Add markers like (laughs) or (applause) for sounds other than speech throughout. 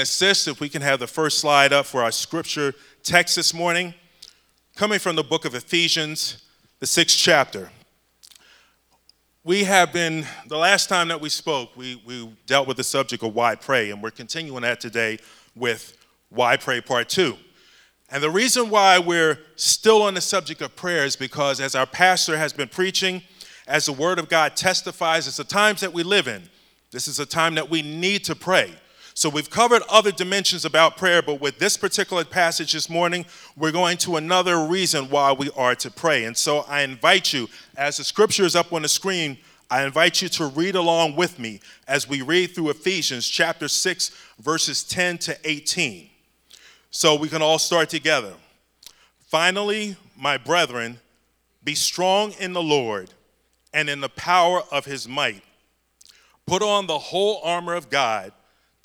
assist if we can have the first slide up for our scripture text this morning, coming from the book of Ephesians, the sixth chapter. We have been, the last time that we spoke, we, we dealt with the subject of why pray, and we're continuing that today with why pray part two. And the reason why we're still on the subject of prayer is because, as our pastor has been preaching, as the Word of God testifies, it's the times that we live in. This is a time that we need to pray. So we've covered other dimensions about prayer, but with this particular passage this morning, we're going to another reason why we are to pray. And so I invite you, as the scripture is up on the screen, I invite you to read along with me as we read through Ephesians chapter 6, verses 10 to 18. So we can all start together. Finally, my brethren, be strong in the Lord and in the power of his might. Put on the whole armor of God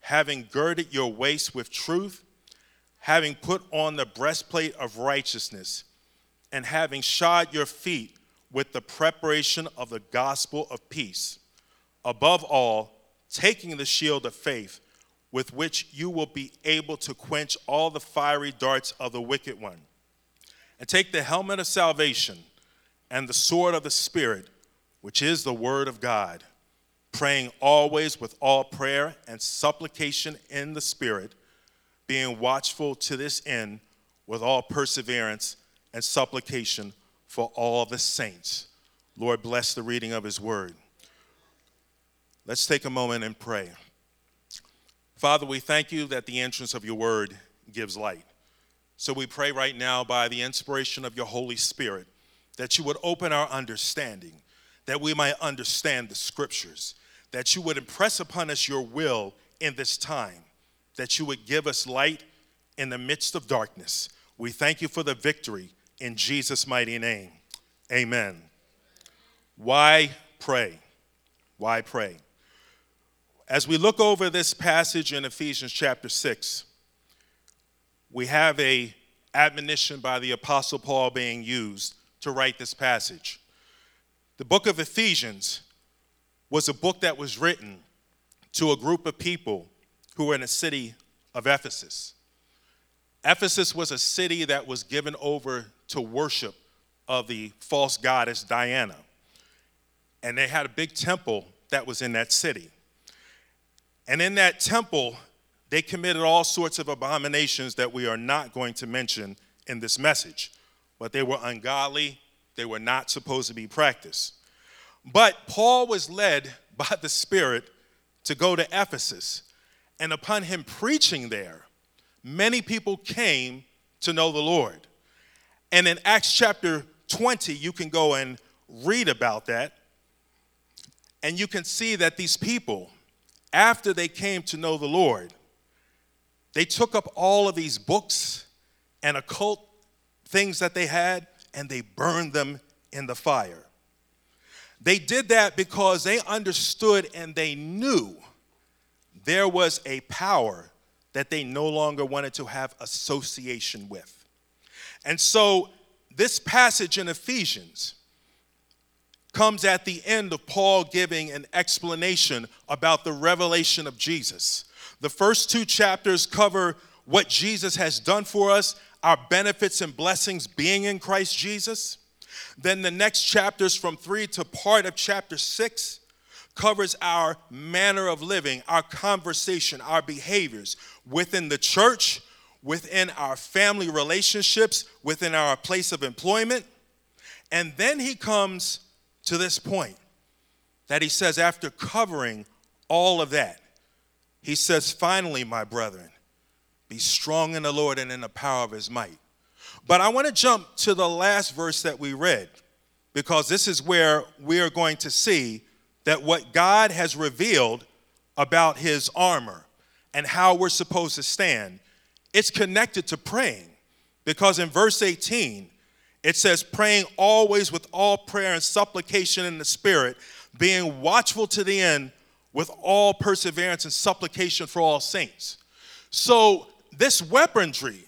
having girded your waist with truth, having put on the breastplate of righteousness, and having shod your feet with the preparation of the gospel of peace. Above all, taking the shield of faith, with which you will be able to quench all the fiery darts of the wicked one. And take the helmet of salvation and the sword of the Spirit, which is the word of God praying always with all prayer and supplication in the Spirit, being watchful to this end with all perseverance and supplication for all the saints. Lord, bless the reading of His word. Let's take a moment and pray. Father, we thank you that the entrance of your word gives light. So we pray right now by the inspiration of your Holy Spirit that you would open our understanding, that we might understand the scriptures, that you would impress upon us your will in this time, that you would give us light in the midst of darkness. We thank you for the victory in Jesus' mighty name. Amen. Why pray? Why pray? As we look over this passage in Ephesians chapter 6, we have a admonition by the apostle Paul being used to write this passage. The book of Ephesians was a book that was written to a group of people who were in the city of Ephesus. Ephesus was a city that was given over to worship of the false goddess Diana. And they had a big temple that was in that city. And in that temple, they committed all sorts of abominations that we are not going to mention in this message. But they were ungodly, they were not supposed to be practiced. But Paul was led by the Spirit to go to Ephesus. And upon him preaching there, many people came to know the Lord. And in Acts chapter 20, you can go and read about that. And you can see that these people, after they came to know the Lord, they took up all of these books and occult things that they had and they burned them in the fire. They did that because they understood and they knew there was a power that they no longer wanted to have association with. And so this passage in Ephesians comes at the end of Paul giving an explanation about the revelation of Jesus. The first two chapters cover what Jesus has done for us, our benefits and blessings being in Christ Jesus. Then the next chapters from three to part of chapter six covers our manner of living, our conversation, our behaviors within the church, within our family relationships, within our place of employment. And then he comes to this point that he says, after covering all of that, he says, finally, my brethren, be strong in the Lord and in the power of his might. But I want to jump to the last verse that we read because this is where we are going to see that what God has revealed about his armor and how we're supposed to stand, it's connected to praying. Because in verse 18, it says, praying always with all prayer and supplication in the Spirit, being watchful to the end with all perseverance and supplication for all saints. So, this weaponry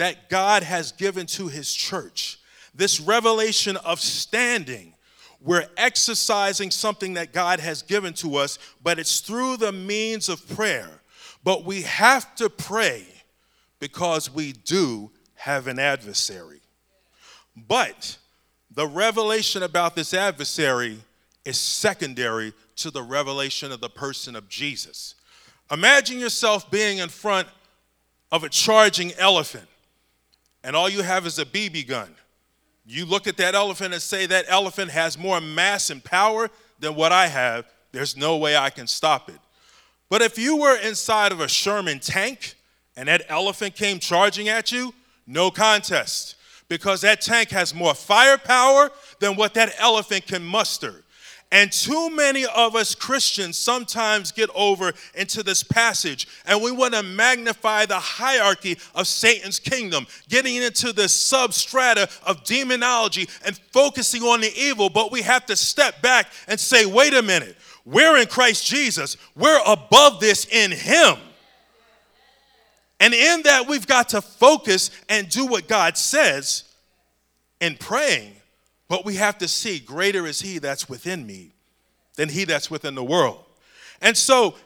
that God has given to his church, this revelation of standing, we're exercising something that God has given to us, but it's through the means of prayer. But we have to pray because we do have an adversary. But the revelation about this adversary is secondary to the revelation of the person of Jesus. Imagine yourself being in front of a charging elephant, and all you have is a BB gun. You look at that elephant and say, That elephant has more mass and power than what I have. There's no way I can stop it. But if you were inside of a Sherman tank and that elephant came charging at you, no contest, because that tank has more firepower than what that elephant can muster. And too many of us Christians sometimes get over into this passage and we want to magnify the hierarchy of Satan's kingdom, getting into the substrata of demonology and focusing on the evil. But we have to step back and say, wait a minute, we're in Christ Jesus, we're above this in Him. And in that, we've got to focus and do what God says in praying but we have to see greater is he that's within me than he that's within the world. And so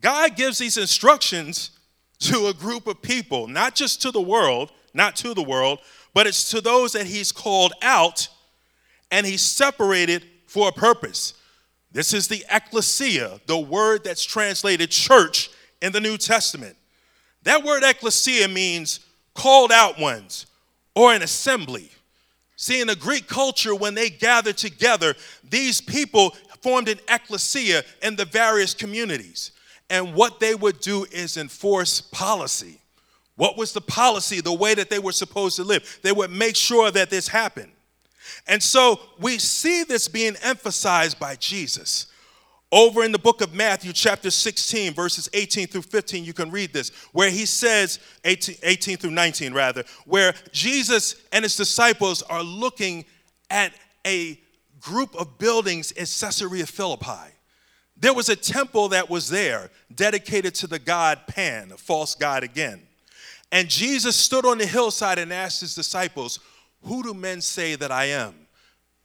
God gives these instructions to a group of people, not just to the world, not to the world, but it's to those that he's called out and he's separated for a purpose. This is the ecclesia, the word that's translated church in the New Testament. That word ecclesia means called out ones or an assembly. See, in the Greek culture, when they gathered together, these people formed an ecclesia in the various communities. And what they would do is enforce policy. What was the policy, the way that they were supposed to live? They would make sure that this happened. And so we see this being emphasized by Jesus. Over in the book of Matthew, chapter 16, verses 18 through 15, you can read this, where he says, 18, 18 through 19, rather, where Jesus and his disciples are looking at a group of buildings in Caesarea Philippi. There was a temple that was there dedicated to the god Pan, a false god again. And Jesus stood on the hillside and asked his disciples, Who do men say that I am?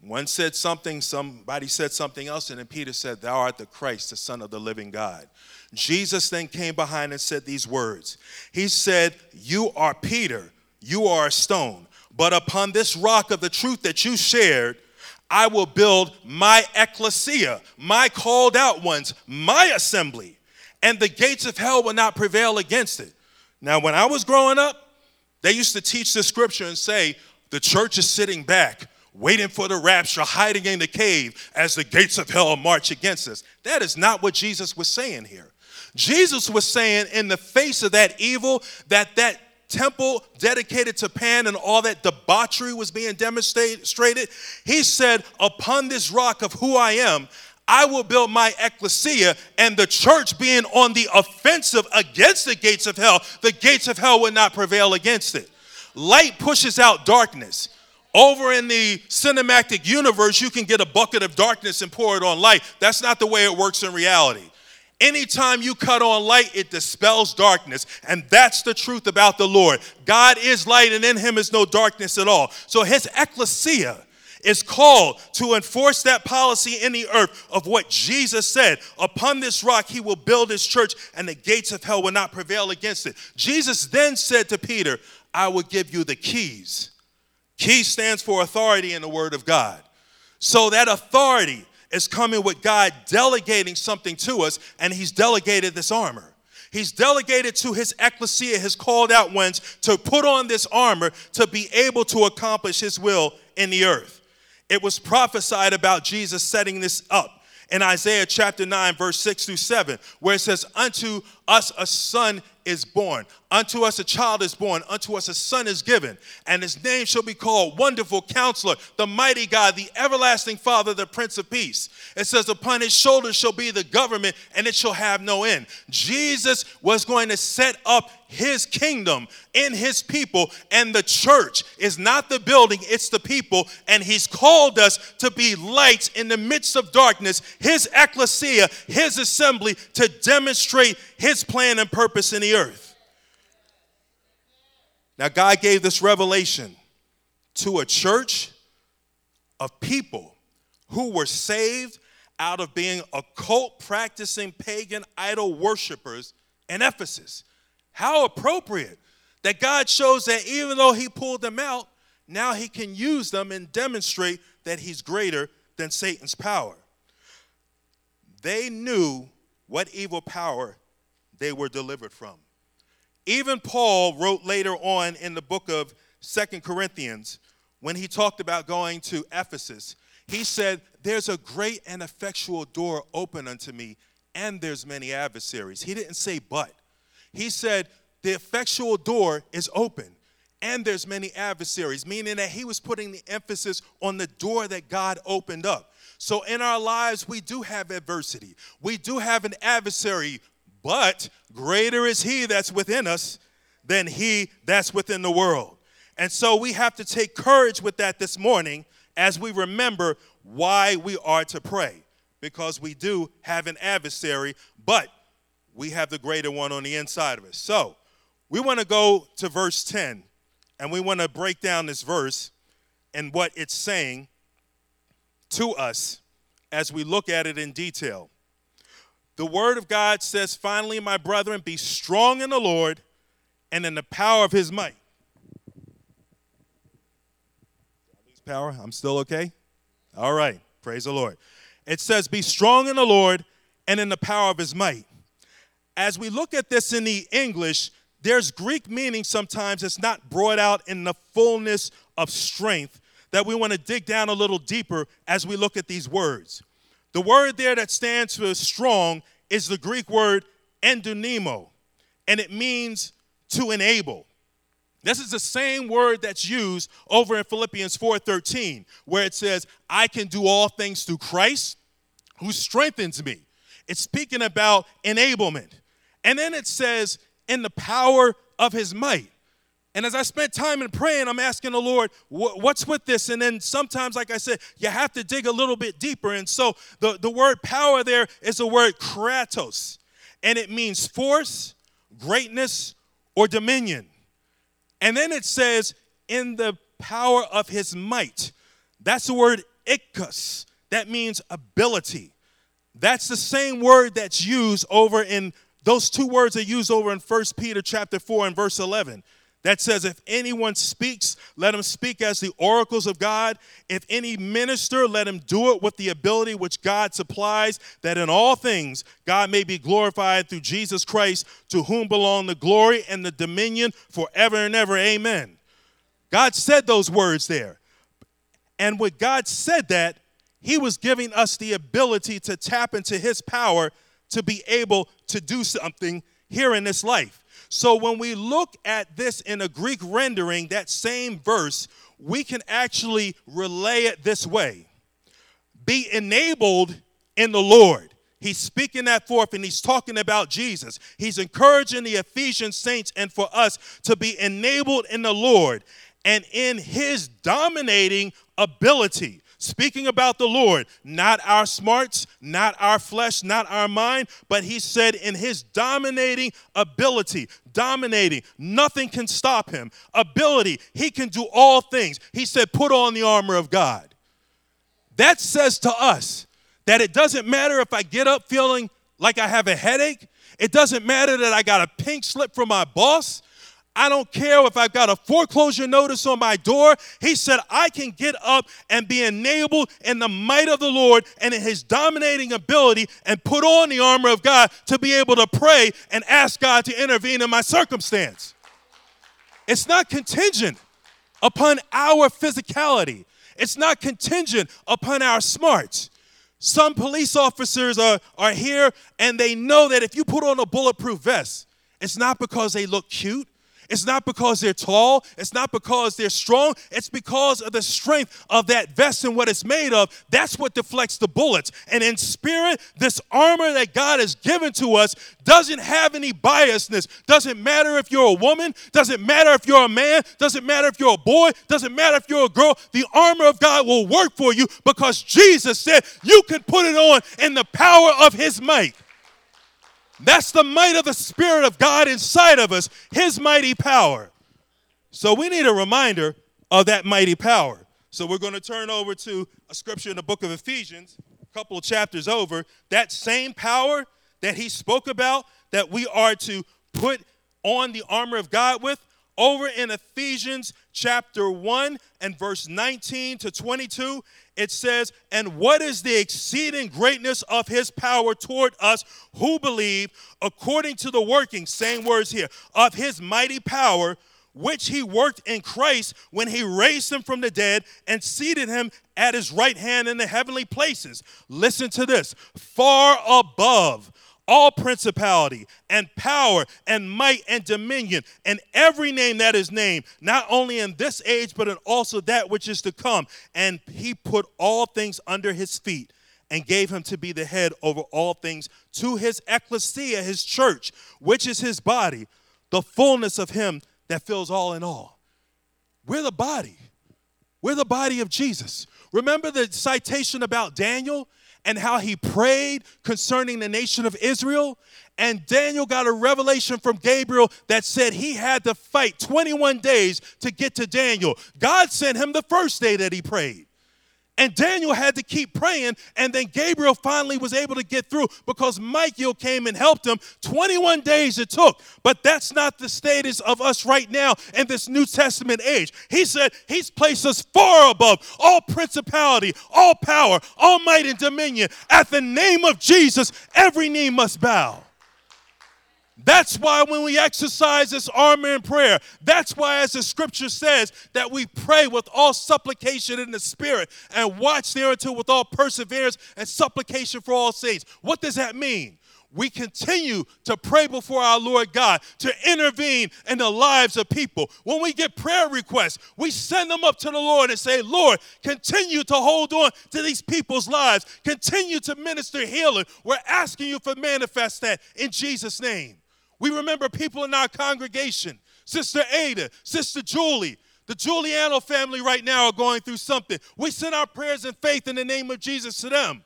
One said something, somebody said something else, and then Peter said, Thou art the Christ, the Son of the living God. Jesus then came behind and said these words. He said, You are Peter, you are a stone, but upon this rock of the truth that you shared, I will build my ecclesia, my called out ones, my assembly, and the gates of hell will not prevail against it. Now, when I was growing up, they used to teach the scripture and say, The church is sitting back waiting for the rapture, hiding in the cave as the gates of hell march against us. That is not what Jesus was saying here. Jesus was saying, in the face of that evil, that that temple dedicated to Pan and all that debauchery was being demonstrated, he said, Upon this rock of who I am, I will build my ecclesia, and the church being on the offensive against the gates of hell, the gates of hell will not prevail against it. Light pushes out darkness. Over in the cinematic universe, you can get a bucket of darkness and pour it on light. That's not the way it works in reality. Anytime you cut on light, it dispels darkness. And that's the truth about the Lord. God is light, and in him is no darkness at all. So his ecclesia is called to enforce that policy in the earth of what Jesus said. Upon this rock, he will build his church, and the gates of hell will not prevail against it. Jesus then said to Peter, I will give you the keys Key stands for authority in the Word of God. So that authority is coming with God delegating something to us, and He's delegated this armor. He's delegated to His ecclesia, His called out ones, to put on this armor to be able to accomplish His will in the earth. It was prophesied about Jesus setting this up in Isaiah chapter 9, verse 6 through 7, where it says, Unto us a son is born. Unto us a child is born. Unto us a son is given. And his name shall be called Wonderful Counselor, the Mighty God, the Everlasting Father, the Prince of Peace. It says, Upon his shoulders shall be the government, and it shall have no end. Jesus was going to set up his kingdom in his people, and the church is not the building, it's the people. And he's called us to be lights in the midst of darkness, his ecclesia, his assembly, to demonstrate his plan and purpose in the earth. Now, God gave this revelation to a church of people who were saved out of being occult practicing pagan idol worshippers in Ephesus. How appropriate that God shows that even though He pulled them out, now He can use them and demonstrate that He's greater than Satan's power. They knew what evil power they were delivered from. Even Paul wrote later on in the book of Second Corinthians when he talked about going to Ephesus. He said, There's a great and effectual door open unto me, and there's many adversaries. He didn't say but. He said, The effectual door is open, and there's many adversaries, meaning that he was putting the emphasis on the door that God opened up. So in our lives, we do have adversity, we do have an adversary, but greater is he that's within us than he that's within the world. And so we have to take courage with that this morning as we remember why we are to pray. Because we do have an adversary, but we have the greater one on the inside of us. So we want to go to verse 10 and we want to break down this verse and what it's saying to us as we look at it in detail. The word of God says, Finally, my brethren, be strong in the Lord and in the power of his might. power? I'm still okay? All right. Praise the Lord. It says, Be strong in the Lord and in the power of his might. As we look at this in the English, there's Greek meaning sometimes it's not brought out in the fullness of strength that we want to dig down a little deeper as we look at these words. The word there that stands for strong is the Greek word endunimo, and it means to enable. This is the same word that's used over in Philippians 4:13, where it says, "I can do all things through Christ who strengthens me." It's speaking about enablement. And then it says, "in the power of his might." And as I spent time in praying, I'm asking the Lord, what's with this? And then sometimes, like I said, you have to dig a little bit deeper. And so the, the word power there is the word kratos, and it means force, greatness, or dominion. And then it says, in the power of his might. That's the word ikos. That means ability. That's the same word that's used over in those two words are used over in 1 Peter chapter 4 and verse 11 that says, If anyone speaks, let him speak as the oracles of God. If any minister, let him do it with the ability which God supplies, that in all things God may be glorified through Jesus Christ, to whom belong the glory and the dominion forever and ever. Amen. God said those words there. And when God said that, He was giving us the ability to tap into His power to be able to do something here in this life. So when we look at this in a Greek rendering, that same verse, we can actually relay it this way Be enabled in the Lord. He's speaking that forth and he's talking about Jesus. He's encouraging the Ephesian saints and for us to be enabled in the Lord and in his dominating ability. Speaking about the Lord, not our smarts, not our flesh, not our mind, but he said in his dominating ability, dominating, nothing can stop him. Ability, he can do all things. He said, put on the armor of God. That says to us that it doesn't matter if I get up feeling like I have a headache, it doesn't matter that I got a pink slip from my boss. I don't care if I've got a foreclosure notice on my door. He said, I can get up and be enabled in the might of the Lord and in his dominating ability and put on the armor of God to be able to pray and ask God to intervene in my circumstance. It's not contingent upon our physicality, it's not contingent upon our smarts. Some police officers are, are here and they know that if you put on a bulletproof vest, It's not because they look cute. It's not because they're tall. It's not because they're strong. It's because of the strength of that vest and what it's made of. That's what deflects the bullets. And in spirit, this armor that God has given to us doesn't have any biasness. Doesn't matter if you're a woman. Doesn't matter if you're a man. Doesn't matter if you're a boy. Doesn't matter if you're a girl. The armor of God will work for you because Jesus said you can put it on in the power of his might. That's the might of the Spirit of God inside of us, His mighty power. So we need a reminder of that mighty power. So we're going to turn over to a scripture in the book of Ephesians, a couple of chapters over. That same power that he spoke about that we are to put on the armor of God with, over in Ephesians chapter 1 and verse 19 to 22, it says, And what is the exceeding greatness of his power toward us who believe, according to the working, same words here, of his mighty power, which he worked in Christ when he raised him from the dead and seated him at his right hand in the heavenly places. Listen to this far above all principality and power and might and dominion and every name that is named, not only in this age, but in also that which is to come. And he put all things under his feet and gave him to be the head over all things to his ecclesia, his church, which is his body, the fullness of him that fills all in all. We're the body. We're the body of Jesus. Remember the citation about Daniel? And how he prayed concerning the nation of Israel. And Daniel got a revelation from Gabriel that said he had to fight 21 days to get to Daniel. God sent him the first day that he prayed. And Daniel had to keep praying, and then Gabriel finally was able to get through because Michael came and helped him. 21 days it took, but that's not the status of us right now in this New Testament age. He said he's placed us far above all principality, all power, all might, and dominion. At the name of Jesus, every knee must bow. That's why when we exercise this armor in prayer, that's why, as the scripture says, that we pray with all supplication in the spirit and watch thereunto with all perseverance and supplication for all saints. What does that mean? We continue to pray before our Lord God to intervene in the lives of people. When we get prayer requests, we send them up to the Lord and say, Lord, continue to hold on to these people's lives, continue to minister healing. We're asking you for manifest that in Jesus' name. We remember people in our congregation, Sister Ada, Sister Julie, the Giuliano family right now are going through something. We send our prayers and faith in the name of Jesus to them.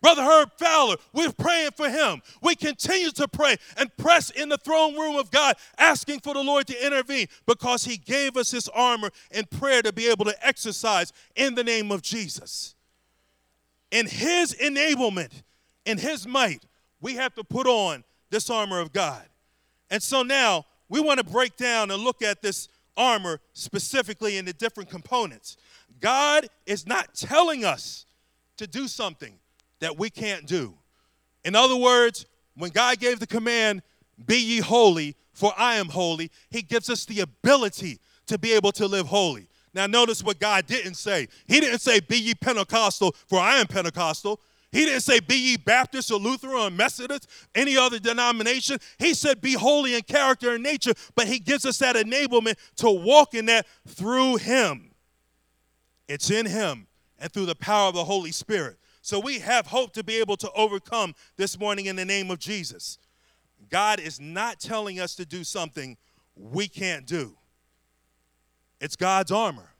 Brother Herb Fowler, we're praying for him. We continue to pray and press in the throne room of God, asking for the Lord to intervene because he gave us his armor in prayer to be able to exercise in the name of Jesus. In his enablement, in his might, we have to put on this armor of God. And so now we want to break down and look at this armor specifically in the different components. God is not telling us to do something that we can't do. In other words, when God gave the command, Be ye holy, for I am holy, He gives us the ability to be able to live holy. Now, notice what God didn't say. He didn't say, Be ye Pentecostal, for I am Pentecostal. He didn't say, Be ye Baptist or Lutheran or Methodist, any other denomination. He said, Be holy in character and nature, but He gives us that enablement to walk in that through Him. It's in Him and through the power of the Holy Spirit. So we have hope to be able to overcome this morning in the name of Jesus. God is not telling us to do something we can't do, it's God's armor.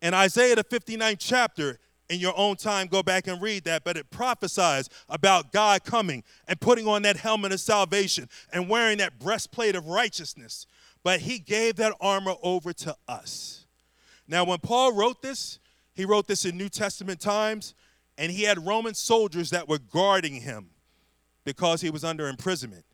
In Isaiah, the 59th chapter, in your own time, go back and read that. But it prophesies about God coming and putting on that helmet of salvation and wearing that breastplate of righteousness. But he gave that armor over to us. Now, when Paul wrote this, he wrote this in New Testament times, and he had Roman soldiers that were guarding him because he was under imprisonment.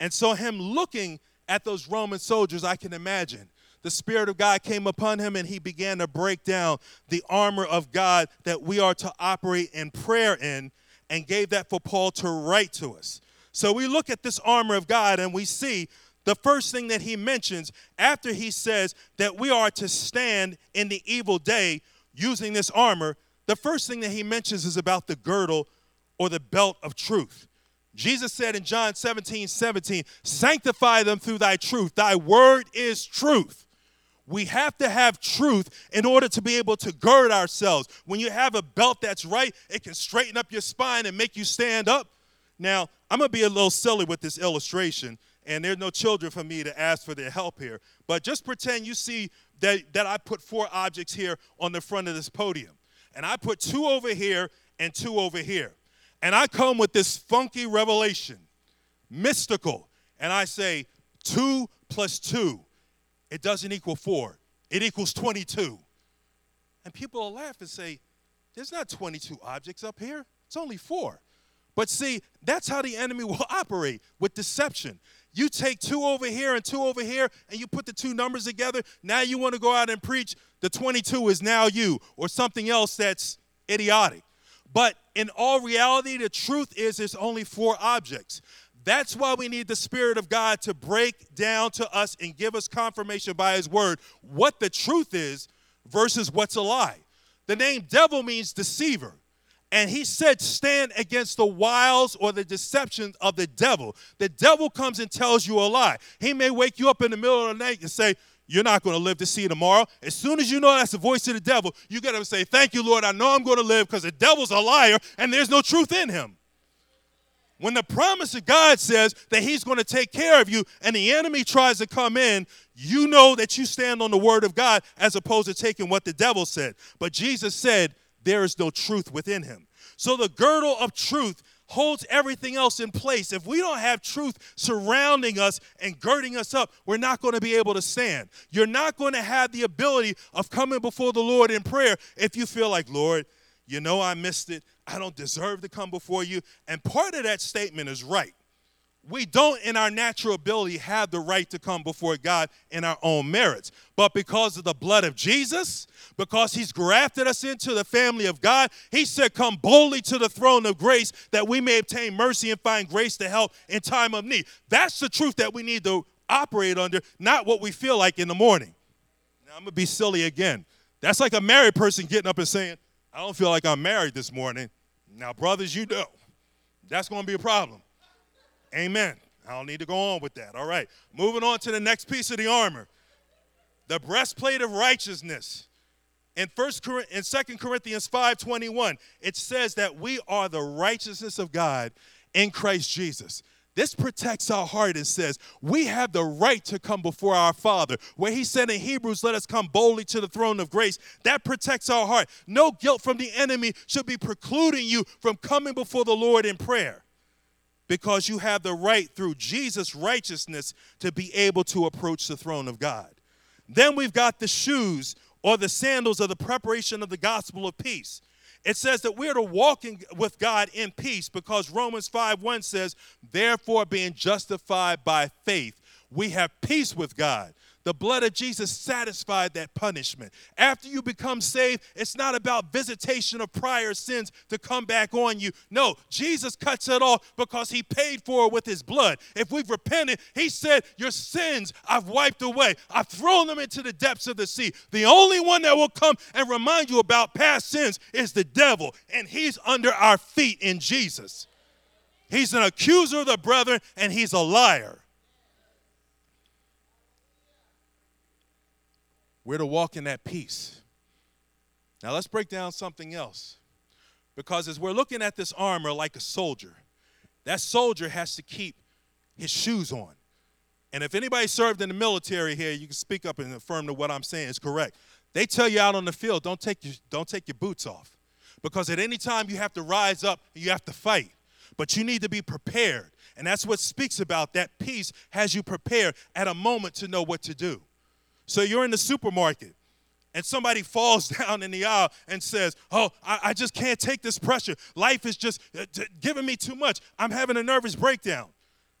And so, him looking at those Roman soldiers, I can imagine the Spirit of God came upon him and he began to break down the armor of God that we are to operate in prayer in and gave that for Paul to write to us. So we look at this armor of God and we see the first thing that he mentions after he says that we are to stand in the evil day using this armor. The first thing that he mentions is about the girdle or the belt of truth. Jesus said in John 17, 17, sanctify them through thy truth. Thy word is truth. We have to have truth in order to be able to gird ourselves. When you have a belt that's right, it can straighten up your spine and make you stand up. Now, I'm going to be a little silly with this illustration, and there's no children for me to ask for their help here. But just pretend you see that, that I put four objects here on the front of this podium. And I put two over here and two over here. And I come with this funky revelation, mystical, and I say, two plus two it doesn't equal four, it equals 22. And people will laugh and say, There's not 22 objects up here, it's only four. But see, that's how the enemy (laughs) will operate with deception. You take two over here and two over here, and you put the two numbers together. Now you want to go out and preach, the 22 is now you, or something else that's idiotic. But in all reality, the truth is there's only four objects. That's why we need the Spirit of God to break down to us and give us confirmation by His Word what the truth is versus what's a lie. The name devil means deceiver. And he said, stand against the wiles or the deceptions of the devil. The devil comes and tells you a lie. He may wake you up in the middle of the night and say, You're not going to live to see tomorrow. As soon as you know that's the voice of the devil, you got to say, Thank you, Lord. I know I'm going to live because the devil's a liar and there's no truth in him. When the promise of God says that He's going to take care of you and the enemy tries to come in, you know that you stand on the word of God as opposed to taking what the devil said. But Jesus said, There is no truth within Him. So the girdle of truth holds everything else in place. If we don't have truth surrounding us and girding us up, we're not going to be able to stand. You're not going to have the ability of coming before the Lord in prayer if you feel like, Lord, you know I missed it. I don't deserve to come before you. And part of that statement is right. We don't, in our natural ability, have the right to come before God in our own merits. But because of the blood of Jesus, because He's grafted us into the family of God, He said, Come boldly to the throne of grace that we may obtain mercy and find grace to help in time of need. That's the truth that we need to operate under, not what we feel like in the morning. Now, I'm going to be silly again. That's like a married person getting up and saying, I don't feel like I'm married this morning. Now, brothers, you know that's going to be a problem. Amen. I don't need to go on with that. All right. Moving on to the next piece of the armor. The breastplate of righteousness. In first in 2 Corinthians 5:21, it says that we are the righteousness of God in Christ Jesus. This protects our heart and says we have the right to come before our Father. Where he said in Hebrews, let us come boldly to the throne of grace. That protects our heart. No guilt from the enemy should be precluding you from coming before the Lord in prayer because you have the right through Jesus' righteousness to be able to approach the throne of God. Then we've got the shoes or the sandals of the preparation of the gospel of peace. It says that we're to walk in, with God in peace because Romans 5 1 says, Therefore, being justified by faith, we have peace with God the blood of Jesus satisfied that punishment. After you become saved, it's not about visitation of prior sins to come back on you. No, Jesus cuts it off because he paid for it with his blood. If we've repented, he said, Your sins I've wiped away. I've thrown them into the depths of the sea. The only one that will come and remind you about past sins is the devil, and he's under our feet in Jesus. He's an accuser of the brethren, and he's a liar. We're to walk in that peace. Now let's break down something else. Because as we're looking at this armor like a soldier, that soldier has to keep his shoes on. And if anybody served in the military here, you can speak up and affirm that what I'm saying is correct. They tell you out on the field, don't take your, don't take your boots off. Because at any time you have to rise up you have to fight. But you need to be prepared. And that's what speaks about that peace has you prepared at a moment to know what to do. So you're in the supermarket and somebody falls (laughs) down in the aisle and says, Oh, I, I just can't take this pressure. Life is just uh, giving me too much. I'm having a nervous breakdown.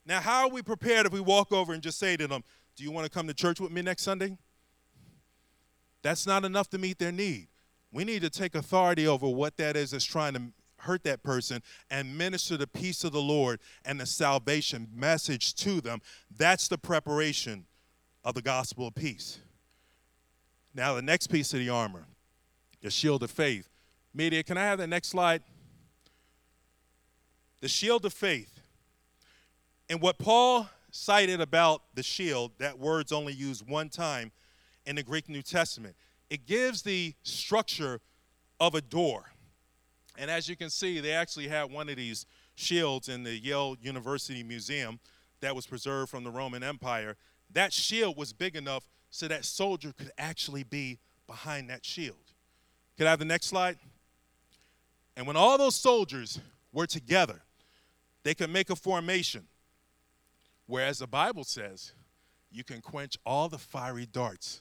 Now, how are we prepared if we walk over and just say to them, Do you want to come to church with me next Sunday? That's not enough to meet their need. We need to take authority over what that is that's trying to hurt that person and minister the peace of the Lord and the salvation message to them. That's the preparation of the gospel of peace. Now, the next piece of the armor, the shield of faith. Media, can I have the next slide? The shield of faith. And what Paul cited about the shield, that word's only used one time in the Greek New Testament. It gives the structure of a door. And as you can see, they actually had one of these shields in the Yale University Museum that was preserved from the Roman Empire. That shield was big enough so that soldier could actually be behind that shield. Could I have the next slide? And when all those soldiers were together, they could make a formation. Whereas the Bible says you can quench all the fiery darts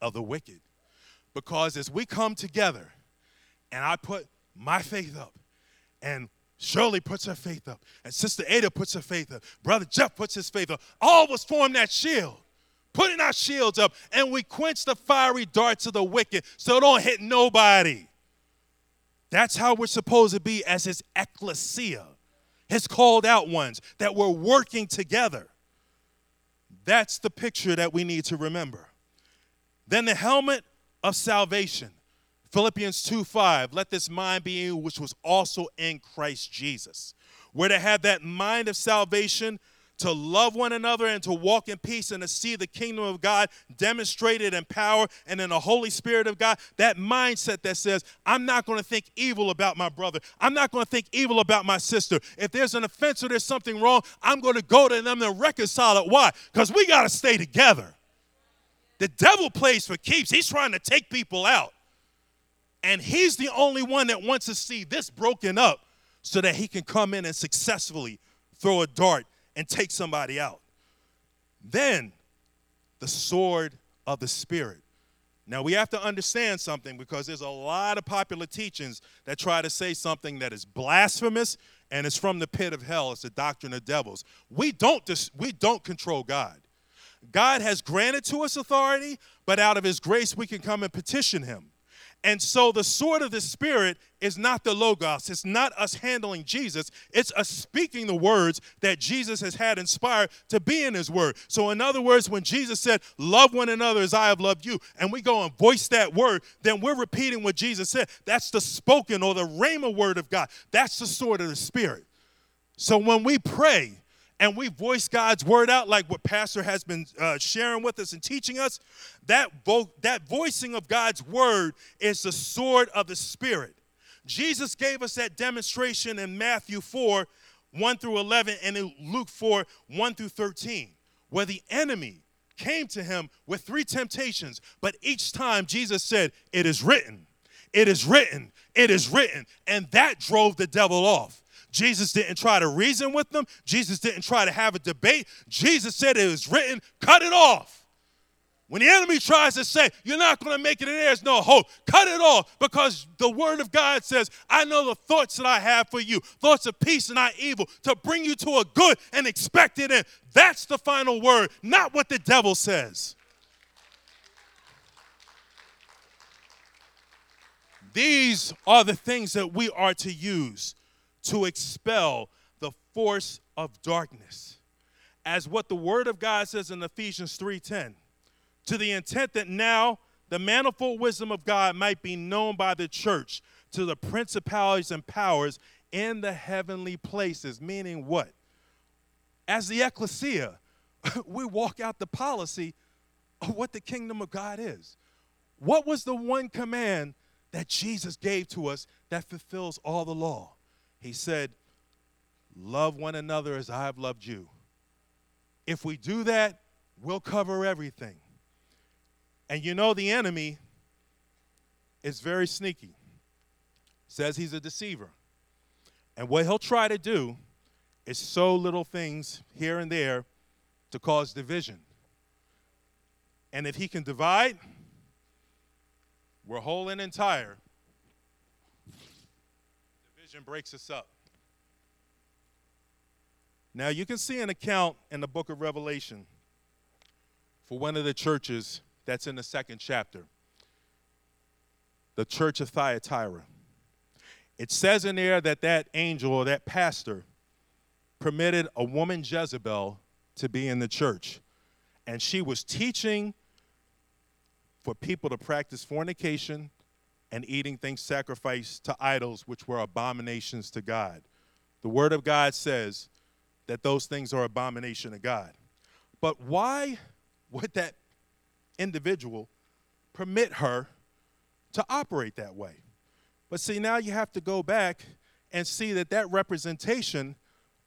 of the wicked. Because as we come together and I put my faith up, and Shirley puts her faith up, and Sister Ada puts her faith up, Brother Jeff puts his faith up, all of us form that shield putting our shields up, and we quench the fiery darts of the wicked so it don't hit nobody. That's how we're supposed to be as his ecclesia, his called out ones, that we're working together. That's the picture that we need to remember. Then the helmet of salvation. Philippians 2 5, let this mind be you, which was also in Christ Jesus. We're to have that mind of salvation to love one another and to walk in peace and to see the kingdom of God demonstrated in power and in the Holy Spirit of God. That mindset that says, I'm not going to think evil about my brother. I'm not going to think evil about my sister. If there's an offense or there's something wrong, I'm going to go to them and reconcile it. Why? Because we got to stay together. The devil plays for keeps, he's trying to take people out. And he's the only one that wants to see this broken up so that he can come in and successfully throw a dart and take somebody out. Then the sword of the Spirit. Now we have to understand something because there's a lot of popular teachings that try to say something that is blasphemous and it's from the pit of hell. It's the doctrine of devils. We don't dis- we don't control God. God has granted to us authority, but out of his grace we can come and petition him. And so the sword of the Spirit is not the Logos. It's not us handling Jesus. It's us speaking the words that Jesus has had inspired to be in His Word. So, in other words, when Jesus said, Love one another as I have loved you, and we go and voice that word, then we're repeating what Jesus said. That's the spoken or the rhema word of God. That's the sword of the Spirit. So, when we pray, and we voice God's word out, like what Pastor has been uh, sharing with us and teaching us, that, vo- that voicing of God's word is the sword of the Spirit. Jesus gave us that demonstration in Matthew 4, 1 through 11, and in Luke 4, 1 through 13, where the enemy came to him with three temptations, but each time Jesus said, It is written, it is written, it is written. And that drove the devil off. Jesus didn't try to reason with them. Jesus didn't try to have a debate. Jesus said it was written, cut it off. When the enemy tries to say, you're not going to make it there's no hope, cut it off because the word of God says, I know the thoughts that I have for you, thoughts of peace and not evil, to bring you to a good and expected end. That's the final word, not what the devil says. These are the things that we are to use to expel the force of darkness. As what the word of God says in Ephesians 3:10, to the intent that now the manifold wisdom of God might be known by the church to the principalities and powers in the heavenly places, meaning what? As the ecclesia, (laughs) we walk out the policy of what the kingdom of God is. What was the one command that Jesus gave to us that fulfills all the law? He said, Love one another as I have loved you. If we do that, we'll cover everything. And you know, the enemy is very sneaky, says he's a deceiver. And what he'll try to do is sow little things here and there to cause division. And if he can divide, we're whole and entire Breaks us up. Now, you can see an account in the book of Revelation for one of the churches that's in the second chapter the church of Thyatira. It says in there that that angel or that pastor permitted a woman Jezebel to be in the church. And she was teaching for people to practice fornication and eating things sacrificed to idols, which were abominations to God. The Word of God says that those things are abomination to God. But why would that individual permit her to operate that way? But see, now you have to go back and see that that representation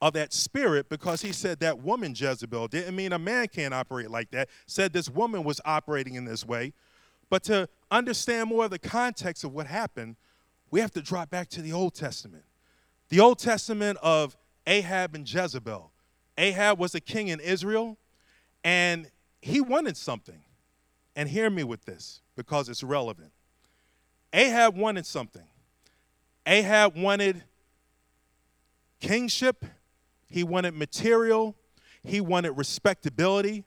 of that spirit, because he said that woman Jezebel didn't mean a man can't operate like that, said this woman was operating in this way. But to understand more of the context of what happened, we have to drop back to the Old Testament. The Old Testament of Ahab and Jezebel. Ahab was a king in Israel, and he wanted something. And hear me with this because it's relevant. Ahab wanted something. Ahab wanted kingship, he wanted material, he wanted respectability.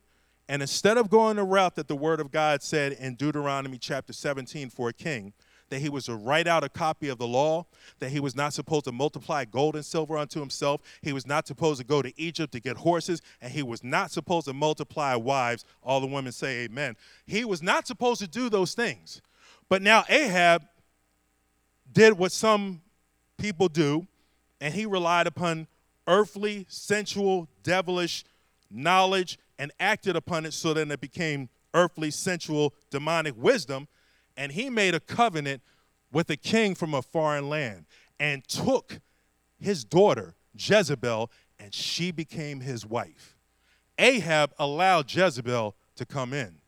And instead of going the route that the word of God said in Deuteronomy chapter 17 for a king, that he was to write out a copy of the law, that he was not supposed to multiply gold and silver unto himself, he was not supposed to go to Egypt to get horses, and he was not supposed to multiply wives. All the women say amen. He was not supposed to do those things. But now Ahab did what some people do, and he relied upon earthly, sensual, devilish knowledge and acted upon it so that it became earthly, sensual, demonic wisdom. And he made a covenant with a king from a foreign land and took his daughter, Jezebel, and she became his wife. Ahab allowed Jezebel to come in.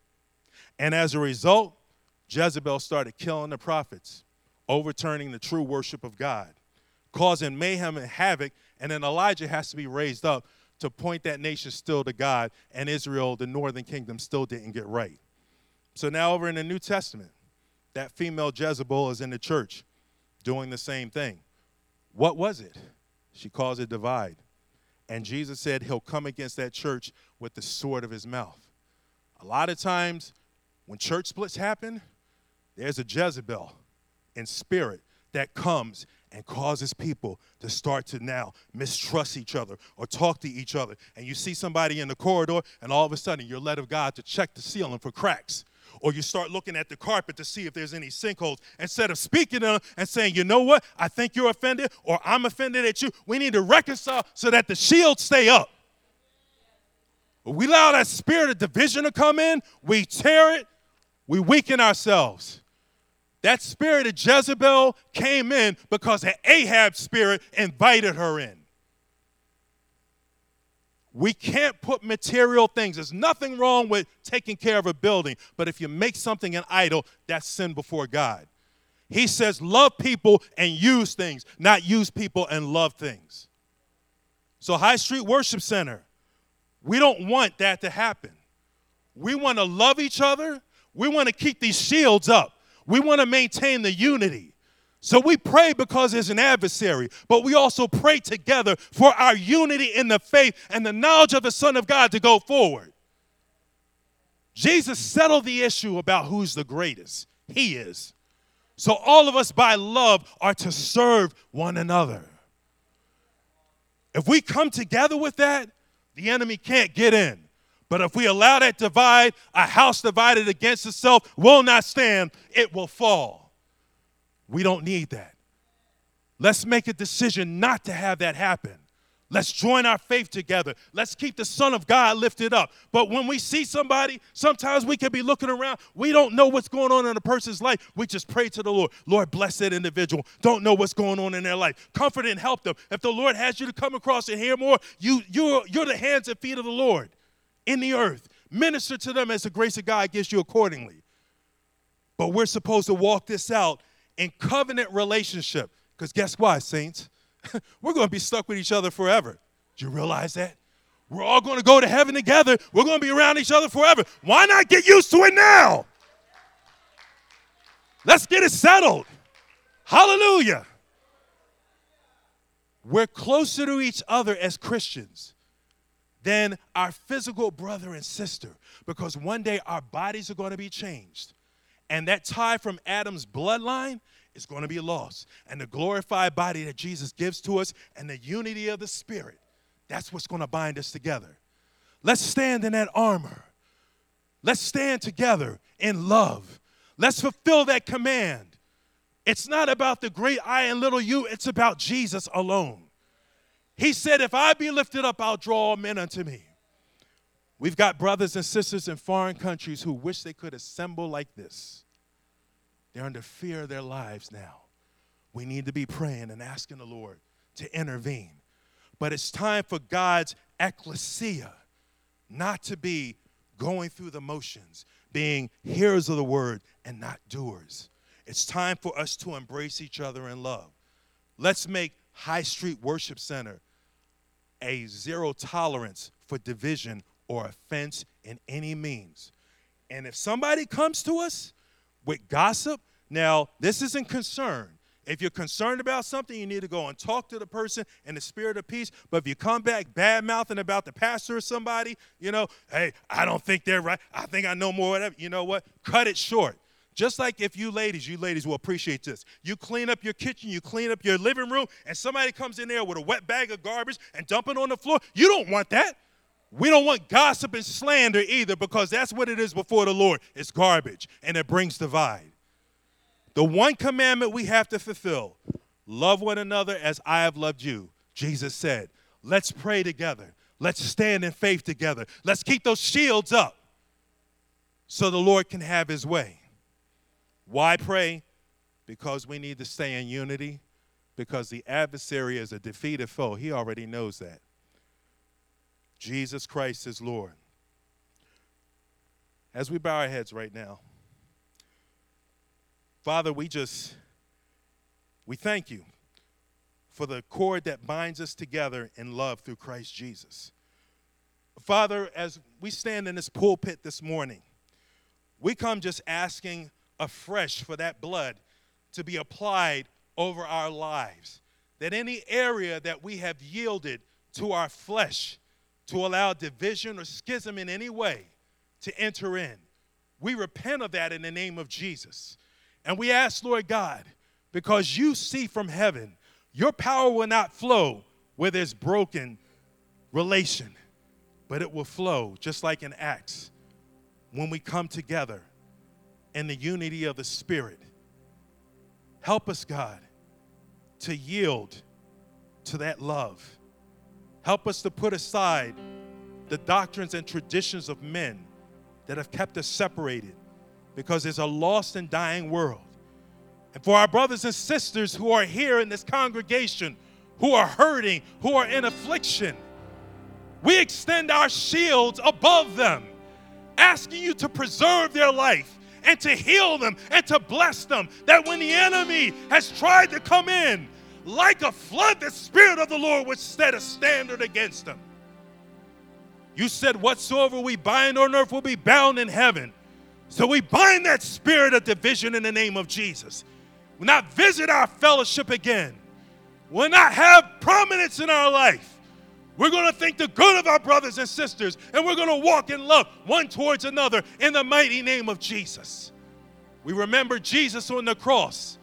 And as a result, Jezebel started killing the prophets, overturning the true worship of God, causing mayhem and havoc. And then Elijah has to be raised up to point that nation still to God, and Israel, the northern kingdom, still didn't get right. So now, over in the New Testament, that female Jezebel is in the church doing the same thing. What was it? She caused a divide. And Jesus said he'll come against that church with the sword of his mouth. A lot of times, when church splits happen, there's a Jezebel in spirit that comes and causes people to start to now mistrust each other or talk to each other. And you see somebody in the corridor, and all of a sudden you're led of God to check the ceiling for cracks. Or you start looking at the carpet to see if there's any sinkholes. Instead of speaking to them and saying, you know what, I think you're offended, or I'm offended at you, we need to reconcile so that the shields stay up. we allow that spirit of division to come in, we tear it, we weaken ourselves. That spirit of Jezebel came in because the Ahab spirit invited her in. We can't put material things. There's nothing wrong with taking care of a building, but if you make something an idol, that's sin before God. He says, love people and use things, not use people and love things. So, High Street Worship Center, we don't want that to happen. We want to love each other. We want to keep these shields up. We want to maintain the unity. So we pray because there's an adversary, but we also pray together for our unity in the faith and the knowledge of the Son of God to go forward. Jesus settled the issue about who's the greatest. He is. So all of us, by love, are to serve one another. If we come together with that, the enemy can't get in. But if we allow that divide, a house divided against itself will not stand, it will fall. We don't need that. Let's make a decision not to have that happen. Let's join our faith together. Let's keep the Son of God lifted up. But when we see somebody, sometimes we can be looking around. We don't know what's going on in a person's life. We just pray to the Lord. Lord, bless that individual. Don't know what's going on in their life. Comfort and help them. If the Lord has you to come across and hear more, you, you're, you're the hands and feet of the Lord in the earth. Minister to them as the grace of God gives you accordingly. But we're supposed to walk this out in covenant relationship. Because guess what, saints? (laughs) we're going to be stuck with each other forever. Do you realize that? We're all going to go to heaven together. We're going to be around each other forever. Why not get used to it now? Let's get it settled. Hallelujah. We're closer to each other as Christians than our physical brother and sister because one day our bodies are going to be changed. And that tie from Adam's bloodline is going to be lost. And the glorified body that Jesus gives to us and the unity of the Spirit, that's what's going to bind us together. Let's stand in that armor. Let's stand together in love. Let's fulfill that command. It's not about the great I and little you, it's about Jesus alone. He said, If I be lifted up, I'll draw men unto me. We've got brothers and sisters in foreign countries who wish they could assemble like this. They're under fear of their lives now. We need to be praying and asking the Lord to intervene. But it's time for God's ecclesia not to be going through the motions, being hearers of the word and not doers. It's time for us to embrace each other in love. Let's make High Street Worship Center a zero tolerance for division or offense in any means. And if somebody comes to us with gossip, now this isn't concern. If you're concerned about something, you need to go and talk to the person in the spirit of peace. But if you come back bad mouthing about the pastor or somebody, you know, hey, I don't think they're right. I think I know more. Whatever. You know what? Cut it short. Just like if you ladies, you ladies will appreciate this. You clean up your kitchen, you clean up your living room, and somebody comes in there with a wet bag of garbage and dump it on the floor. You don't want that. We don't want gossip and slander either because that's what it is before the Lord. It's garbage and it brings divide. The one commandment we have to fulfill love one another as I have loved you. Jesus said, let's pray together. Let's stand in faith together. Let's keep those shields up so the Lord can have his way. Why pray? Because we need to stay in unity, because the adversary is a defeated foe. He already knows that. Jesus Christ is Lord. As we bow our heads right now, Father, we just, we thank you for the cord that binds us together in love through Christ Jesus. Father, as we stand in this pulpit this morning, we come just asking afresh for that blood to be applied over our lives. That any area that we have yielded to our flesh to allow division or schism in any way to enter in, we repent of that in the name of Jesus. And we ask, Lord God, because you see from heaven, your power will not flow where there's broken relation, but it will flow just like in Acts when we come together in the unity of the Spirit. Help us, God, to yield to that love. Help us to put aside the doctrines and traditions of men that have kept us separated because there's a lost and dying world. And for our brothers and sisters who are here in this congregation, who are hurting, who are in affliction, we extend our shields above them, asking you to preserve their life and to heal them and to bless them. That when the enemy has tried to come in like a flood, the Spirit of the Lord would set a standard against them. You said, Whatsoever we bind on earth will be bound in heaven. So we bind that spirit of division in the name of Jesus. We'll not visit our fellowship again. We'll not have prominence in our life. We're going to think the good of our brothers and sisters, and we're going to walk in love one towards another in the mighty name of Jesus. We remember Jesus on the cross.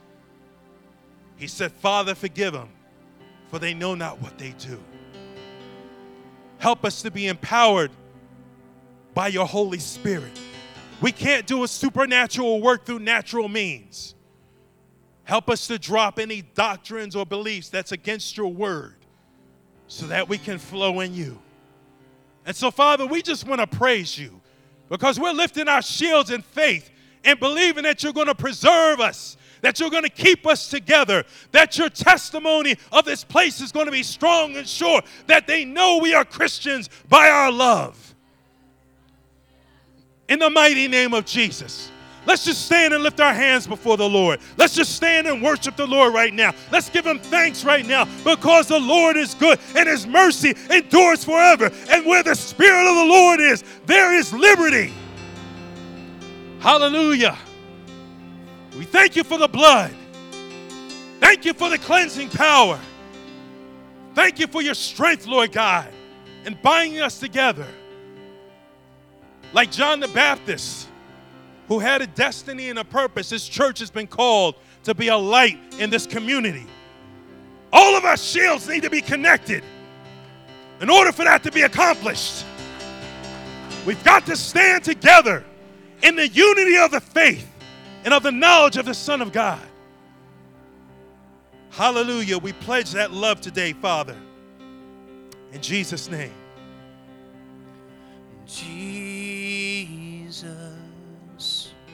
He said, Father, forgive them, for they know not what they do. Help us to be empowered by your Holy Spirit. We can't do a supernatural work through natural means. Help us to drop any doctrines or beliefs that's against your word so that we can flow in you. And so, Father, we just want to praise you because we're lifting our shields in faith and believing that you're going to preserve us, that you're going to keep us together, that your testimony of this place is going to be strong and sure, that they know we are Christians by our love. In the mighty name of Jesus. Let's just stand and lift our hands before the Lord. Let's just stand and worship the Lord right now. Let's give him thanks right now because the Lord is good and his mercy endures forever. And where the Spirit of the Lord is, there is liberty. Hallelujah. We thank you for the blood. Thank you for the cleansing power. Thank you for your strength, Lord God, and binding us together. Like John the Baptist who had a destiny and a purpose. This church has been called to be a light in this community. All of our shields need to be connected. In order for that to be accomplished, we've got to stand together in the unity of the faith and of the knowledge of the Son of God. Hallelujah. We pledge that love today, Father. In Jesus' name. Jesus.